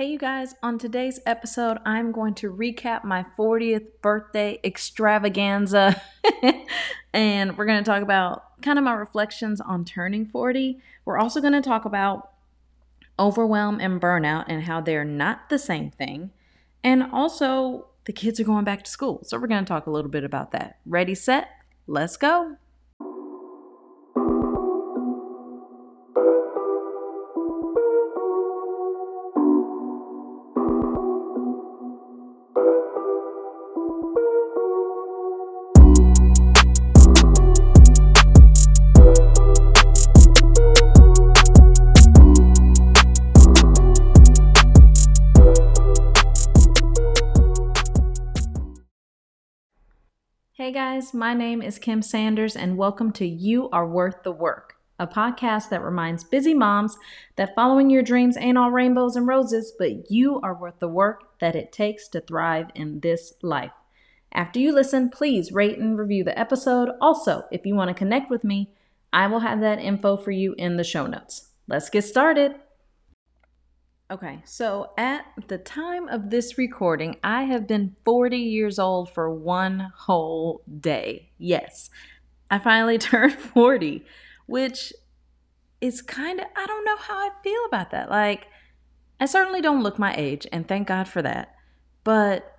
Hey, you guys, on today's episode, I'm going to recap my 40th birthday extravaganza. and we're going to talk about kind of my reflections on turning 40. We're also going to talk about overwhelm and burnout and how they're not the same thing. And also, the kids are going back to school. So, we're going to talk a little bit about that. Ready, set, let's go. Hey guys, my name is Kim Sanders, and welcome to You Are Worth the Work, a podcast that reminds busy moms that following your dreams ain't all rainbows and roses, but you are worth the work that it takes to thrive in this life. After you listen, please rate and review the episode. Also, if you want to connect with me, I will have that info for you in the show notes. Let's get started. Okay, so at the time of this recording, I have been 40 years old for one whole day. Yes, I finally turned 40, which is kind of, I don't know how I feel about that. Like, I certainly don't look my age, and thank God for that. But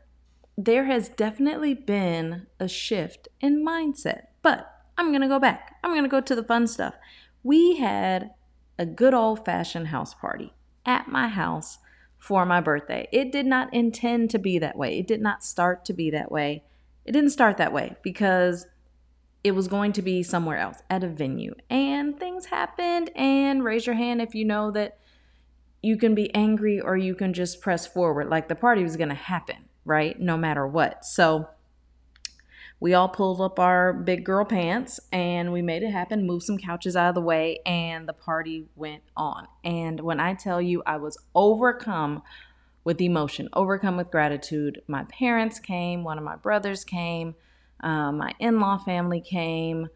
there has definitely been a shift in mindset. But I'm going to go back. I'm going to go to the fun stuff. We had a good old fashioned house party at my house for my birthday. It did not intend to be that way. It did not start to be that way. It didn't start that way because it was going to be somewhere else at a venue. And things happened. And raise your hand if you know that you can be angry or you can just press forward. Like the party was going to happen, right? No matter what. So, we all pulled up our big girl pants and we made it happen, moved some couches out of the way, and the party went on. And when I tell you, I was overcome with emotion, overcome with gratitude. My parents came, one of my brothers came, uh, my in law family came,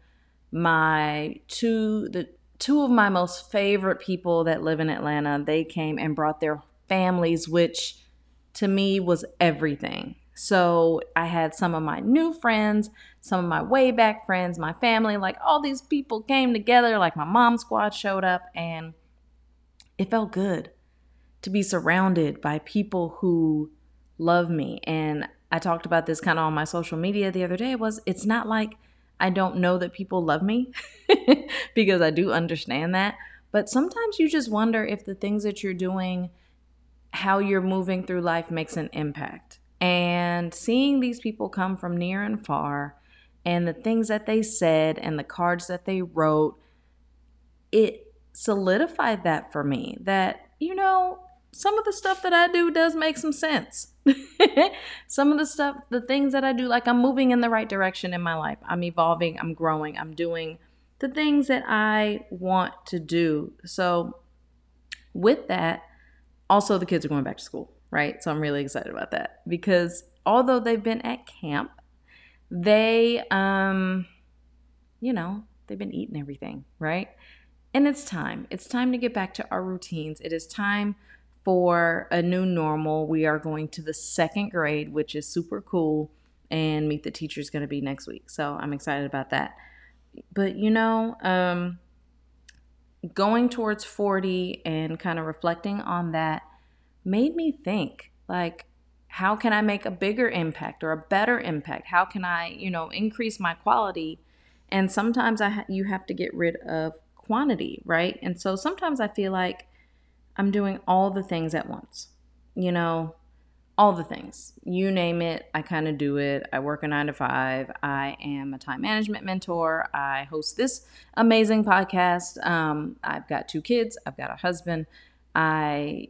my two, the two of my most favorite people that live in Atlanta, they came and brought their families, which to me was everything. So I had some of my new friends, some of my way back friends, my family, like all these people came together, like my mom squad showed up, and it felt good to be surrounded by people who love me. And I talked about this kind of on my social media the other day was it's not like I don't know that people love me because I do understand that, but sometimes you just wonder if the things that you're doing, how you're moving through life makes an impact. And seeing these people come from near and far and the things that they said and the cards that they wrote, it solidified that for me that, you know, some of the stuff that I do does make some sense. some of the stuff, the things that I do, like I'm moving in the right direction in my life. I'm evolving, I'm growing, I'm doing the things that I want to do. So, with that, also the kids are going back to school right? So I'm really excited about that because although they've been at camp, they, um, you know, they've been eating everything, right? And it's time. It's time to get back to our routines. It is time for a new normal. We are going to the second grade, which is super cool, and meet the teacher is going to be next week. So I'm excited about that. But you know, um, going towards 40 and kind of reflecting on that made me think like how can I make a bigger impact or a better impact? How can I, you know, increase my quality? And sometimes I ha- you have to get rid of quantity, right? And so sometimes I feel like I'm doing all the things at once. You know, all the things. You name it, I kind of do it. I work a 9 to 5. I am a time management mentor. I host this amazing podcast. Um, I've got two kids, I've got a husband. I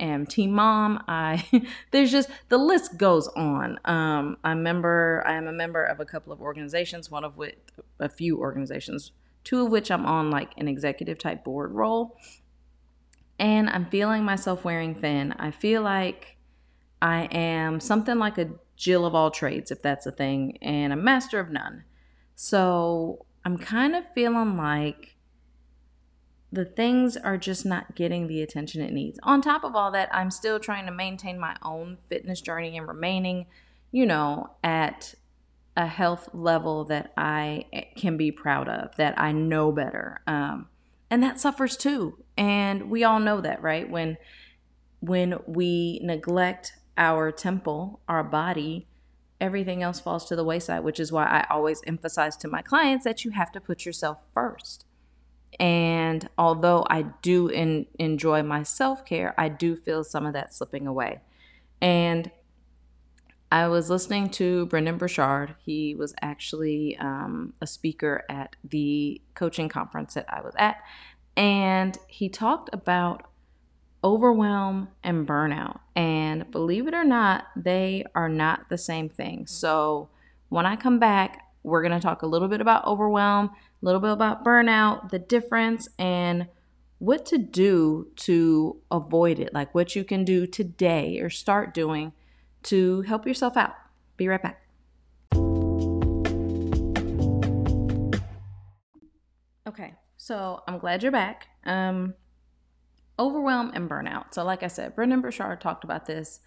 am team mom. I there's just the list goes on. Um, I member I am a member of a couple of organizations, one of which a few organizations, two of which I'm on like an executive type board role. And I'm feeling myself wearing thin. I feel like I am something like a Jill of all trades, if that's a thing, and a master of none. So I'm kind of feeling like the things are just not getting the attention it needs. On top of all that, I'm still trying to maintain my own fitness journey and remaining, you know, at a health level that I can be proud of, that I know better. Um, and that suffers too. And we all know that, right? When when we neglect our temple, our body, everything else falls to the wayside, which is why I always emphasize to my clients that you have to put yourself first. And although I do in, enjoy my self care, I do feel some of that slipping away. And I was listening to Brendon Burchard. He was actually um, a speaker at the coaching conference that I was at. And he talked about overwhelm and burnout. And believe it or not, they are not the same thing. So when I come back, we're going to talk a little bit about overwhelm, a little bit about burnout, the difference, and what to do to avoid it. Like what you can do today or start doing to help yourself out. Be right back. Okay, so I'm glad you're back. Um, overwhelm and burnout. So, like I said, Brendon Burchard talked about this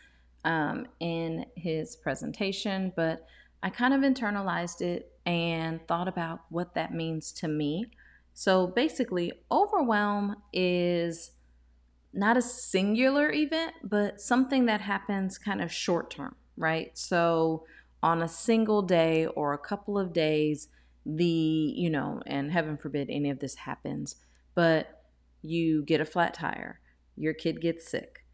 um, in his presentation, but I kind of internalized it and thought about what that means to me. So, basically, overwhelm is not a singular event, but something that happens kind of short term, right? So, on a single day or a couple of days, the, you know, and heaven forbid any of this happens, but you get a flat tire, your kid gets sick,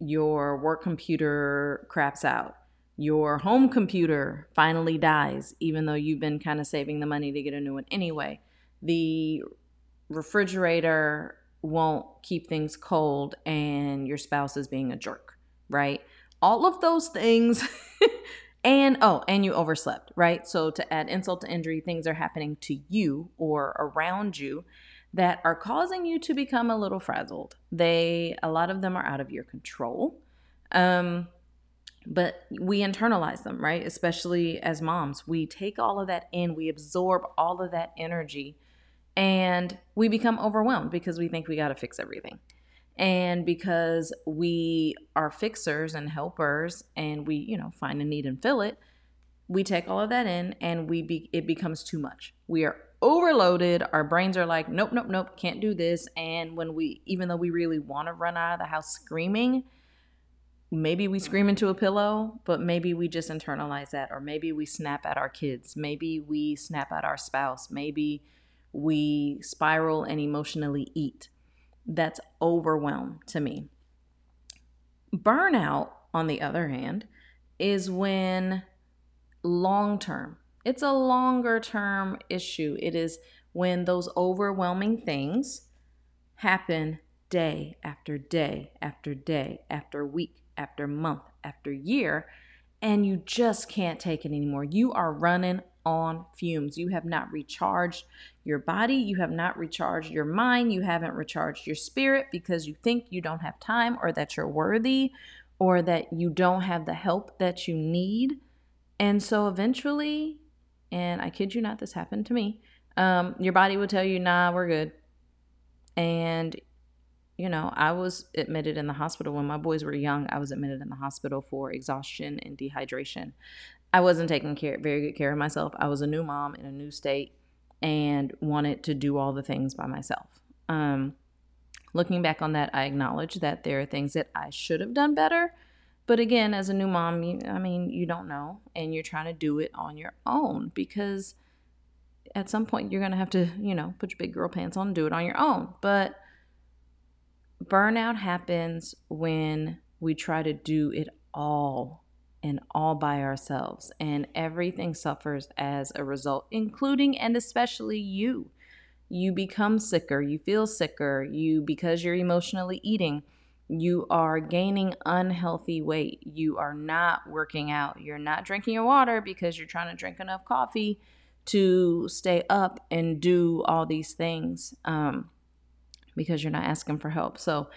your work computer craps out, your home computer finally dies, even though you've been kind of saving the money to get a new one anyway. The refrigerator won't keep things cold and your spouse is being a jerk, right? All of those things. and oh, and you overslept, right? So to add insult to injury, things are happening to you or around you that are causing you to become a little frazzled. They a lot of them are out of your control. Um but we internalize them, right? Especially as moms. We take all of that in, we absorb all of that energy and we become overwhelmed because we think we got to fix everything. And because we are fixers and helpers and we, you know, find a need and fill it, we take all of that in and we be, it becomes too much. We are overloaded. Our brains are like, nope, nope, nope, can't do this. And when we, even though we really want to run out of the house screaming, maybe we scream into a pillow, but maybe we just internalize that. Or maybe we snap at our kids. Maybe we snap at our spouse. Maybe we spiral and emotionally eat. That's overwhelm to me. Burnout, on the other hand, is when long term, it's a longer term issue. It is when those overwhelming things happen day after day after day after week after month after year, and you just can't take it anymore. You are running on fumes. You have not recharged your body, you have not recharged your mind, you haven't recharged your spirit because you think you don't have time or that you're worthy or that you don't have the help that you need. And so eventually, and I kid you not, this happened to me, um, your body will tell you, nah, we're good. And you know, I was admitted in the hospital when my boys were young. I was admitted in the hospital for exhaustion and dehydration. I wasn't taking care, very good care of myself. I was a new mom in a new state and wanted to do all the things by myself. Um, looking back on that, I acknowledge that there are things that I should have done better. But again, as a new mom, you, I mean, you don't know, and you're trying to do it on your own because at some point you're going to have to, you know, put your big girl pants on and do it on your own. But burnout happens when we try to do it all and all by ourselves, and everything suffers as a result, including and especially you. You become sicker, you feel sicker, you because you're emotionally eating, you are gaining unhealthy weight, you are not working out, you're not drinking your water because you're trying to drink enough coffee to stay up and do all these things um, because you're not asking for help. So,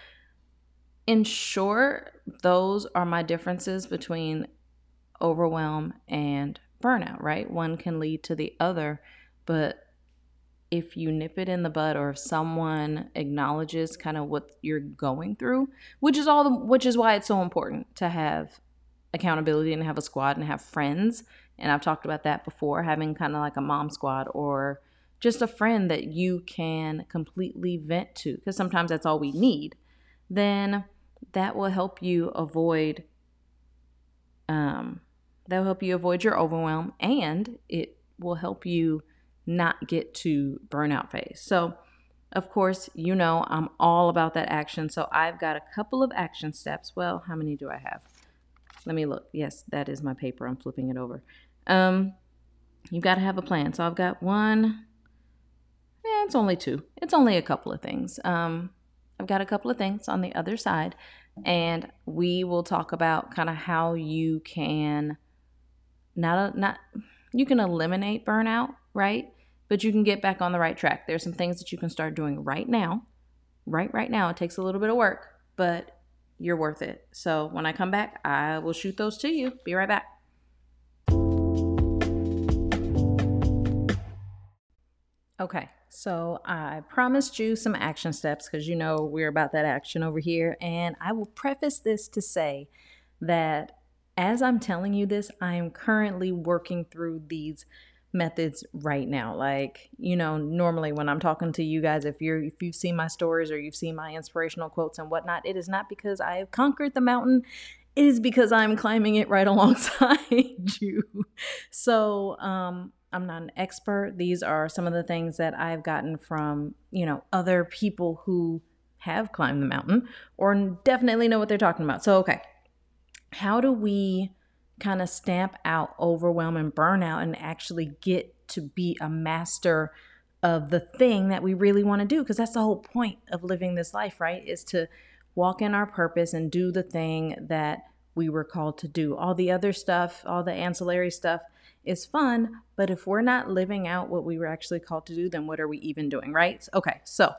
in short, those are my differences between overwhelm and burnout, right? One can lead to the other, but if you nip it in the bud or if someone acknowledges kind of what you're going through, which is all the, which is why it's so important to have accountability and have a squad and have friends. And I've talked about that before, having kind of like a mom squad or just a friend that you can completely vent to because sometimes that's all we need. Then that will help you avoid um that will help you avoid your overwhelm and it will help you not get to burnout phase. So, of course, you know I'm all about that action. So, I've got a couple of action steps. Well, how many do I have? Let me look. Yes, that is my paper. I'm flipping it over. Um, you've got to have a plan. So, I've got one. Yeah, it's only two. It's only a couple of things. Um, I've got a couple of things on the other side, and we will talk about kind of how you can not not you can eliminate burnout, right? But you can get back on the right track. There's some things that you can start doing right now. Right right now. It takes a little bit of work, but you're worth it. So when I come back, I will shoot those to you. Be right back. Okay, so I promised you some action steps because you know we're about that action over here. And I will preface this to say that as I'm telling you this, I am currently working through these methods right now. Like, you know, normally when I'm talking to you guys, if you're if you've seen my stories or you've seen my inspirational quotes and whatnot, it is not because I have conquered the mountain. It is because I'm climbing it right alongside you. So um I'm not an expert. These are some of the things that I've gotten from, you know, other people who have climbed the mountain or definitely know what they're talking about. So, okay, how do we kind of stamp out overwhelm and burnout and actually get to be a master of the thing that we really want to do? Because that's the whole point of living this life, right? Is to walk in our purpose and do the thing that we were called to do. All the other stuff, all the ancillary stuff is fun, but if we're not living out what we were actually called to do, then what are we even doing, right? Okay, so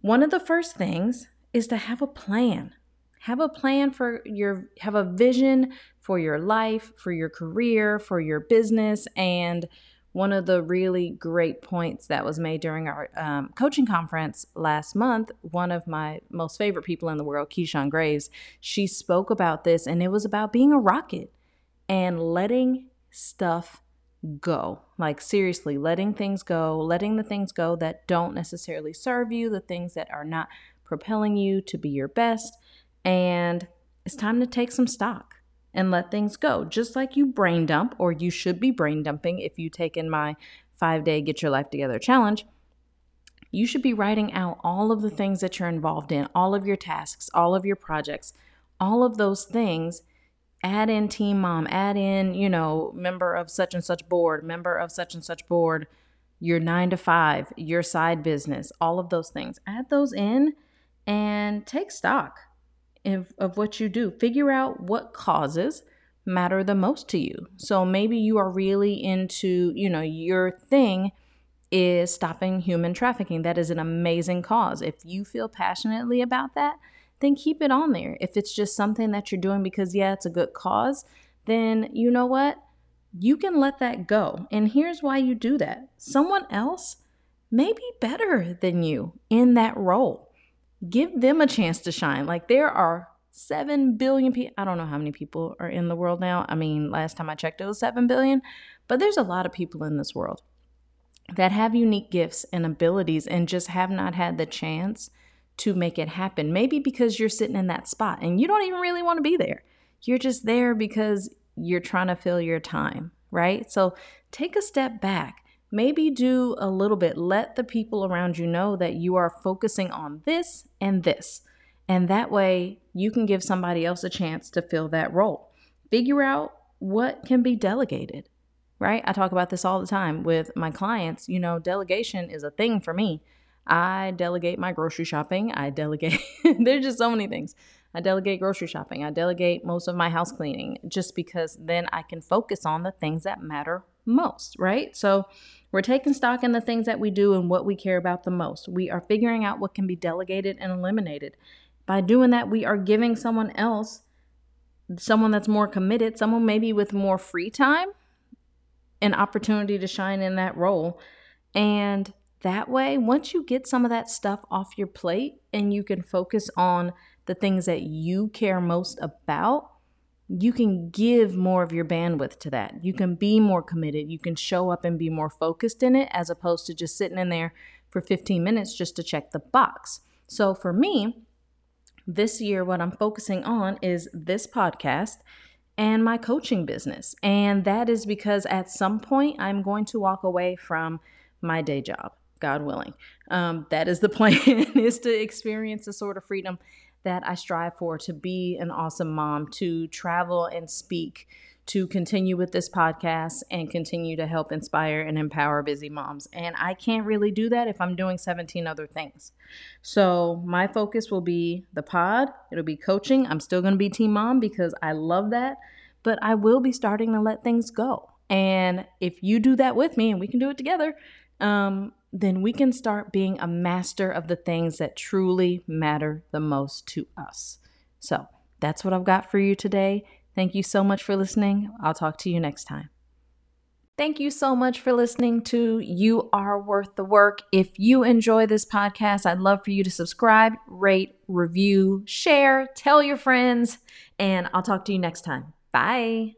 one of the first things is to have a plan have a plan for your have a vision for your life for your career for your business and one of the really great points that was made during our um, coaching conference last month one of my most favorite people in the world keyshawn graves she spoke about this and it was about being a rocket and letting stuff go like seriously letting things go letting the things go that don't necessarily serve you the things that are not propelling you to be your best and it's time to take some stock and let things go. Just like you brain dump, or you should be brain dumping if you take in my five day get your life together challenge. You should be writing out all of the things that you're involved in, all of your tasks, all of your projects, all of those things. Add in team mom, add in, you know, member of such and such board, member of such and such board, your nine to five, your side business, all of those things. Add those in and take stock of, of what you do. Figure out what causes matter the most to you. So maybe you are really into, you know, your thing is stopping human trafficking. That is an amazing cause. If you feel passionately about that, then keep it on there. If it's just something that you're doing because, yeah, it's a good cause, then you know what? You can let that go. And here's why you do that someone else may be better than you in that role give them a chance to shine. Like there are 7 billion people. I don't know how many people are in the world now. I mean, last time I checked, it was 7 billion, but there's a lot of people in this world that have unique gifts and abilities and just have not had the chance to make it happen. Maybe because you're sitting in that spot and you don't even really want to be there. You're just there because you're trying to fill your time, right? So take a step back maybe do a little bit. Let the people around you know that you are focusing on this and this. And that way you can give somebody else a chance to fill that role. Figure out what can be delegated, right? I talk about this all the time with my clients. You know, delegation is a thing for me. I delegate my grocery shopping. I delegate, there's just so many things. I delegate grocery shopping. I delegate most of my house cleaning just because then I can focus on the things that matter most, right? So we're taking stock in the things that we do and what we care about the most. We are figuring out what can be delegated and eliminated. By doing that, we are giving someone else, someone that's more committed, someone maybe with more free time, an opportunity to shine in that role. And that way, once you get some of that stuff off your plate and you can focus on the things that you care most about, you can give more of your bandwidth to that. You can be more committed. You can show up and be more focused in it as opposed to just sitting in there for 15 minutes just to check the box. So for me, this year, what I'm focusing on is this podcast and my coaching business. And that is because at some point I'm going to walk away from my day job, God willing. Um, that is the plan is to experience the sort of freedom that I strive for to be an awesome mom, to travel and speak, to continue with this podcast and continue to help inspire and empower busy moms. And I can't really do that if I'm doing 17 other things. So my focus will be the pod, it'll be coaching. I'm still going to be team mom because I love that, but I will be starting to let things go. And if you do that with me and we can do it together, um, then we can start being a master of the things that truly matter the most to us. So that's what I've got for you today. Thank you so much for listening. I'll talk to you next time. Thank you so much for listening to You Are Worth the Work. If you enjoy this podcast, I'd love for you to subscribe, rate, review, share, tell your friends, and I'll talk to you next time. Bye.